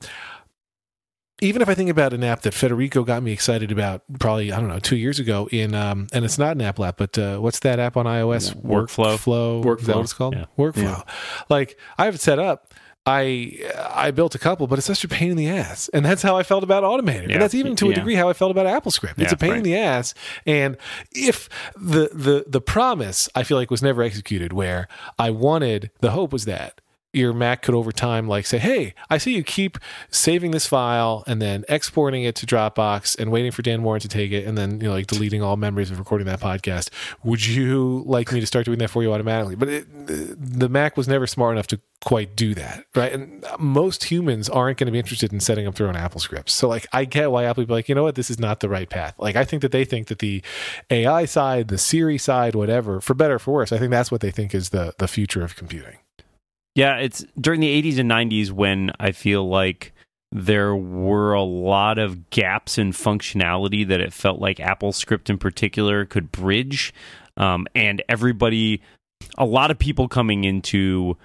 even if I think about an app that Federico got me excited about probably, I don't know, two years ago in, um, and it's not an Apple app, but uh, what's that app on iOS? Yeah, Workflow. Workflow. Is that Workflow. what it's called? Yeah. Workflow. Yeah. Like, I have it set up. I I built a couple, but it's such a pain in the ass, and that's how I felt about Automator. Yeah. And that's even to a Yeah. degree how I felt about AppleScript. It's Yeah, a pain in the ass, and if the the the promise I feel like was never executed, where I wanted the hope was that your Mac could over time like say, "Hey, I see you keep saving this file and then exporting it to Dropbox and waiting for Dan Moren to take it and then you know like deleting all memories of recording that podcast. Would you like me to start doing that for you automatically?" But it, the Mac was never smart enough to quite do that, right? And most humans aren't going to be interested in setting up their own Apple scripts. So like I get why Apple would be like, "You know what? This is not the right path." Like I think that they think that the AI side, the Siri side, whatever, for better or for worse, I think that's what they think is the the future of computing. Yeah, it's during the 80s and 90s when I feel like there were a lot of gaps in functionality that it felt like Apple Script in particular could bridge. Um, and everybody, a lot of people coming into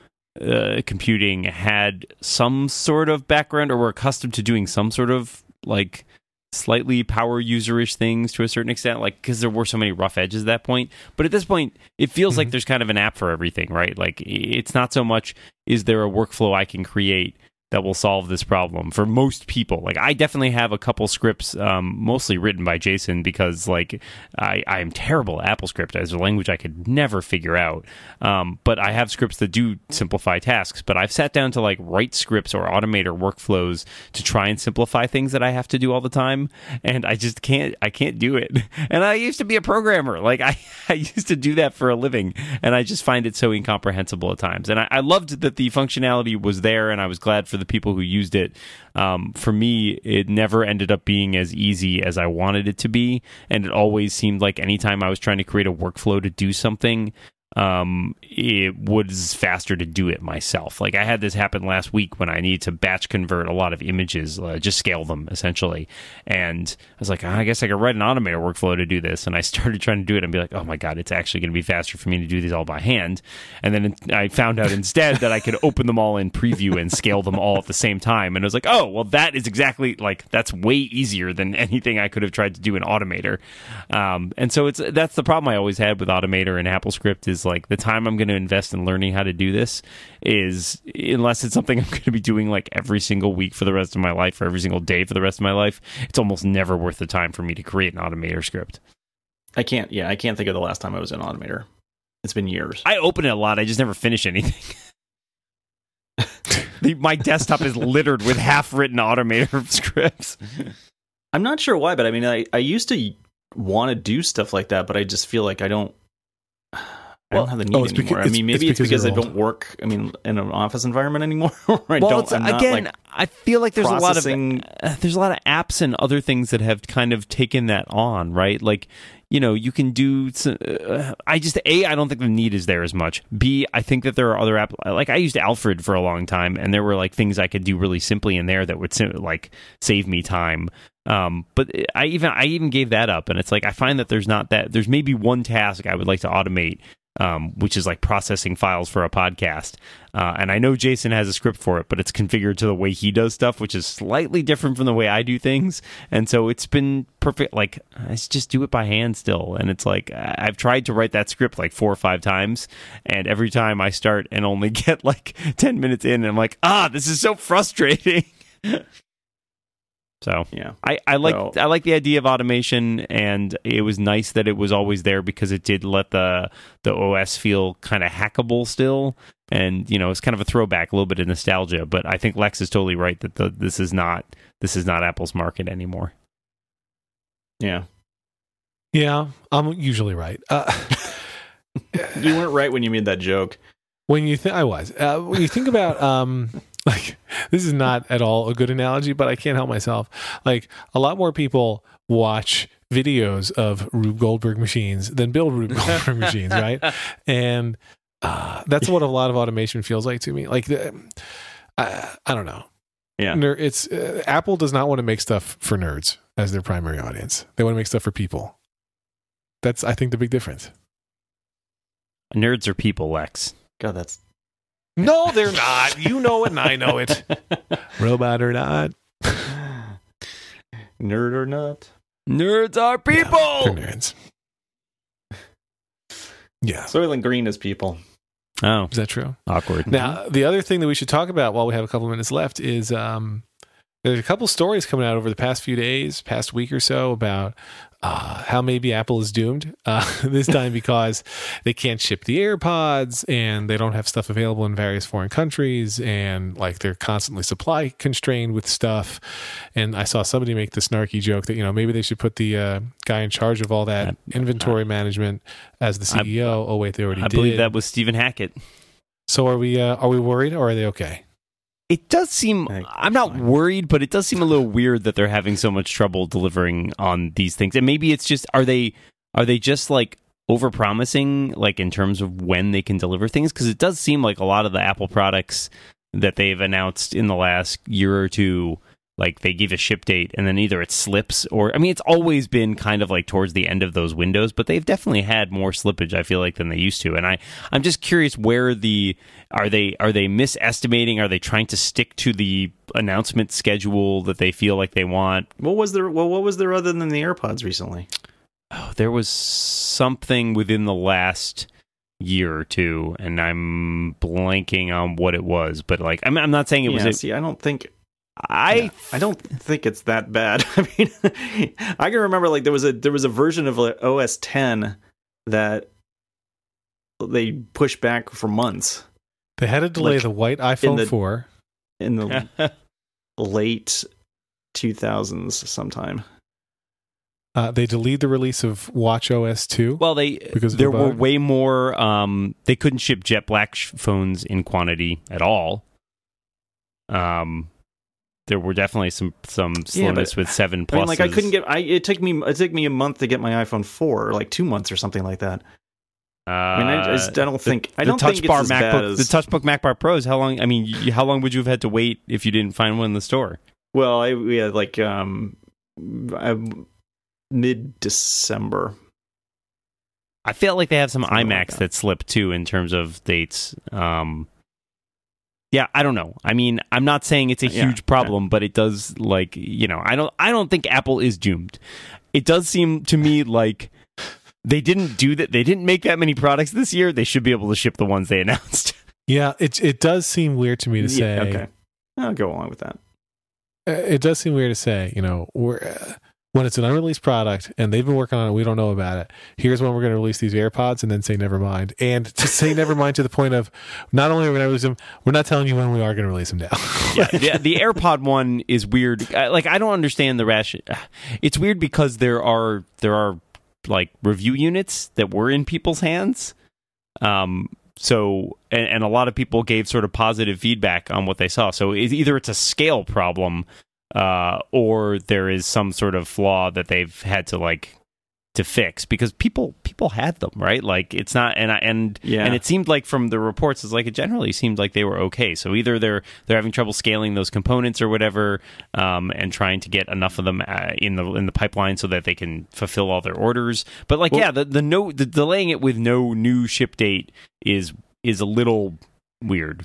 uh, computing had some sort of background or were accustomed to doing some sort of like slightly power userish things to a certain extent like because there were so many rough edges at that point but at this point it feels like Mhm. there's kind of an app for everything right like it's not so much is there a workflow i can create that will solve this problem for most people. Like i definitely have a couple scripts um, mostly written by jason because like i i'm terrible at apple script as a language i could never figure out. Um, but i have scripts that do simplify tasks but i've sat down to like write scripts or automate or workflows to try and simplify things that i have to do all the time and i just can't i can't do it. And i used to be a programmer. Like i i used to do that for a living and i just find it so incomprehensible at times. And i, I loved that the functionality was there and i was glad for the people who used it. Um, for me it never ended up being as easy as i wanted it to be. And it always seemed like anytime i was trying to create a workflow to do something um, it was faster to do it myself. Like I had this happen last week when I needed to batch convert a lot of images, uh, just scale them essentially. And I was like, "Ah, I guess I could write an automator workflow to do this. And I started trying to do it and be like, oh my God, it's actually going to be faster for me to do these all by hand. And then I found out instead that I could open them all in preview and scale them all at the same time. And I was like, oh, well, that is exactly like, that's way easier than anything I could have tried to do in Automator. Um, and so it's, that's the problem I always had with Automator and AppleScript is like the time I'm going to invest in learning how to do this is unless it's something I'm going to be doing like every single week for the rest of my life or every single day for the rest of my life, it's almost never worth the time for me to create an Automator script. I can't. Yeah, I can't think of the last time I was in Automator. It's been years. I open it a lot. I just never finish anything. the, my desktop is littered with half-written automator scripts. I'm not sure why, but I mean, I, I used to want to do stuff like that, but I just feel like I don't. I Well- don't have the need Oh, it's beca- anymore. I mean, maybe it's it's, because because I don't work. I mean, in an office environment anymore. I well, don't. I'm not, again, like, I feel like there's a lot of uh, there's a lot of apps and other things that have kind of taken that on, right? Like, you know, you can do. Some, uh, I just a I don't think the need is there as much. B I think that there are other apps like I used Alfred for a long time, and there were like things I could do really simply in there that would like save me time. Um, but I even I even gave that up, and it's like I find that there's not that there's maybe one task I would like to automate um, which is like processing files for a podcast. Uh, and I know Jason has a script for it, but it's configured to the way he does stuff, which is slightly different from the way I do things. And so it's been perfect. Like, I just do it by hand still. And it's like, I've tried to write that script like four or five times. And every time I start and only get like 10 minutes in, I'm like, ah, this is so frustrating. so yeah. I, I like So- I like the idea of automation, and it was nice that it was always there because it did let the the OS feel kind of hackable still, and you know it's kind of a throwback, a little bit of nostalgia. But I think Lex is totally right that the, this is not this is not Apple's market anymore. Yeah. Yeah, I'm usually right. Uh, You weren't right when you made that joke. when you think I was, uh, when you think about, um, like, this is not at all a good analogy, but I can't help myself. Like, a lot more people watch videos of Rube Goldberg machines than build Rube Goldberg machines, right? And uh, that's what a lot of automation feels like to me. Like, the, I, I don't know. Yeah. ner- it's uh, Apple does not want to make stuff for nerds as their primary audience. They want to make stuff for people. That's I think the big difference. Nerds are people, Lex. God, that's No, they're not. You know it, and I know it. Robot or not, nerd or not. Nerds are they're people. nerds. Yeah, Soylent Green is people. Oh, is that true? awkward. Now, the other thing that we should talk about while we have a couple minutes left is um, there's a couple stories coming out over the past few days, past week or so, about uh, how maybe Apple is doomed uh, this time because they can't ship the AirPods and they don't have stuff available in various foreign countries and like they're constantly supply constrained with stuff. And I saw somebody make the snarky joke that you know maybe they should put the uh, guy in charge of all that inventory management as the I- CEO. oh wait, they already did. I did. believe that was Stephen Hackett. So are we? Uh, are we worried or are they okay? It does seem. I'm not worried, but it does seem a little weird that they're having so much trouble delivering on these things. And maybe it's just are they are they just like overpromising, like in terms of when they can deliver things? Because it does seem like a lot of the Apple products that they've announced in the last year or two, like they give a ship date and then either it slips or I mean it's always been kind of like towards the end of those windows, but they've definitely had more slippage I feel like than they used to. And I I'm just curious where the are they are they misestimating? Are they trying to stick to the announcement schedule that they feel like they want? What was there? Well, what was there other than the AirPods recently? Oh, there was something within the last year or two, and I'm blanking on what it was. But like, I'm, I'm not saying it was. yeah, a- see, I don't think I Yeah, I don't think it's that bad. I mean, I can remember like there was a there was a version of like, OS 10 that they pushed back for months They had to delay Like, the white iPhone the- 4. in the late 2000s sometime. Uh, they delayed the release of Watch OS 2. well, they Because there the were way more. Um, they couldn't ship Jet Black sh- phones in quantity at all. Um, there were definitely some some Yeah, slowness but- with seven I plus. mean, like I couldn't get. I it took me it took me a month to get my iPhone 4, or like two months or something like that. Uh, I mean, I, just, I don't think I don't touch think bar it's as bad MacBook, as the TouchBook MacBook Pros. How long? I mean, you, how long would you have had to wait if you didn't find one in the store? Well, I we had like um mid December. I feel like they have some Something like iMacs that. that. slip too in terms of dates. Um, yeah, I don't know. I mean, I'm not saying it's a Yeah, huge problem, but it does like you know, I don't I don't think Apple is doomed. It does seem to me like they didn't do that. They didn't make that many products this year. They should be able to ship the ones they announced. Yeah, it it does seem weird to me to say. Yeah, okay, I'll go along with that. uh, It does seem weird to say. You know, we're, uh, when it's an unreleased product and they've been working on it, we don't know about it. Here's when we're going to release these AirPods, and then say never mind, and to say never mind to the point of not only are we going to release them, we're not telling you when we are going to release them now. yeah, the, the AirPod one is weird. I, like I don't understand the ration. It's weird because there are there are like review units that were in people's hands. Um. So and, and a lot of people gave sort of positive feedback on what they saw. So it's, either it's a scale problem, uh, or there is some sort of flaw that they've had to like to fix because people people had them right? Like it's not and I, and Yeah. and it seemed like from the reports it's like it generally seemed like they were okay. So either they're they're having trouble scaling those components or whatever um, and trying to get enough of them uh, in the in the pipeline so that they can fulfill all their orders. But like Well- yeah the the no the delaying it with no new ship date is is a little weird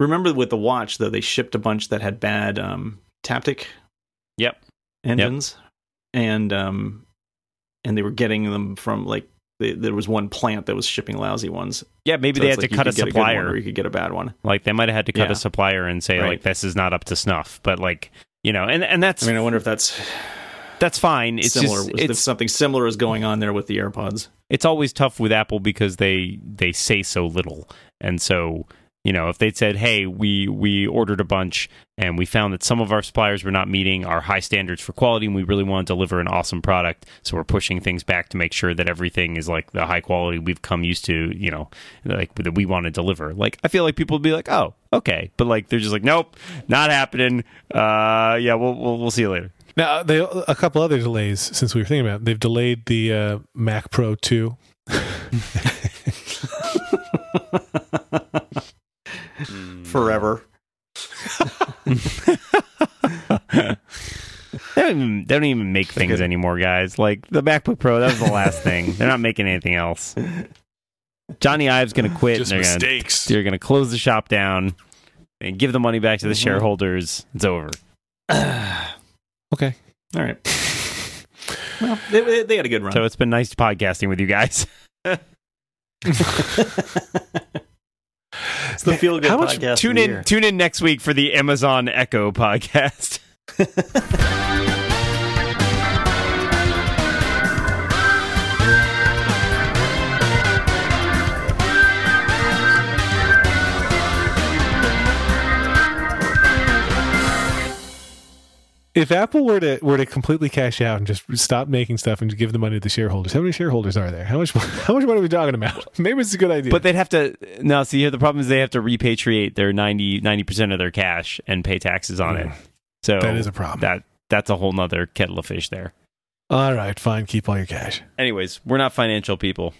Remember with the watch though, they shipped a bunch that had bad um, Taptic Yep. engines, and um, and they were getting them from like they, there was one plant that was shipping lousy ones. yeah maybe So they had like to cut a could get good one supplier or you could get a bad one. like they might have had to cut Yeah. a supplier and say Right. like this is not up to snuff but like you know and and that's I mean, I wonder if that's that's fine it's similar. just if it's something similar is going on there with the AirPods. it's always tough with Apple because they they say so little, and so you know if they'd said, "Hey, we we ordered a bunch and we found that some of our suppliers were not meeting our high standards for quality, and we really want to deliver an awesome product, so we're pushing things back to make sure that everything is like the high quality we've come used to, you know, like that we want to deliver." Like I feel like people would be like, "Oh, okay," but like they're just like, "Nope, not happening." Uh, yeah, we'll we'll, we'll see you later. now, they a couple other delays since we were thinking about. It. They've delayed the uh, Mac Pro 2. Mm, forever. they, don't even, they don't even make things anymore, guys. Like the MacBook Pro, that was the last thing. They're not making anything else. Jony Ive's going to quit. Just and they're gonna, they're going to close the shop down and give the money back to the mm-hmm. shareholders. It's over. Okay. All right. Well, they- they had a good run. So it's been nice podcasting with you guys. it's the feel good How much- podcast. tune in tune in next week for the Amazon Echo podcast. If Apple were to were to completely cash out and just stop making stuff and give the money to the shareholders, how many shareholders are there? How much how much money are we talking about? Maybe it's a good idea. But they'd have to now See, here the problem is they have to repatriate their 90 percent of their cash and pay taxes on it. So Mm. that is a problem. that that's a whole nother kettle of fish there. All right, fine. Keep all your cash. Anyways, we're not financial people.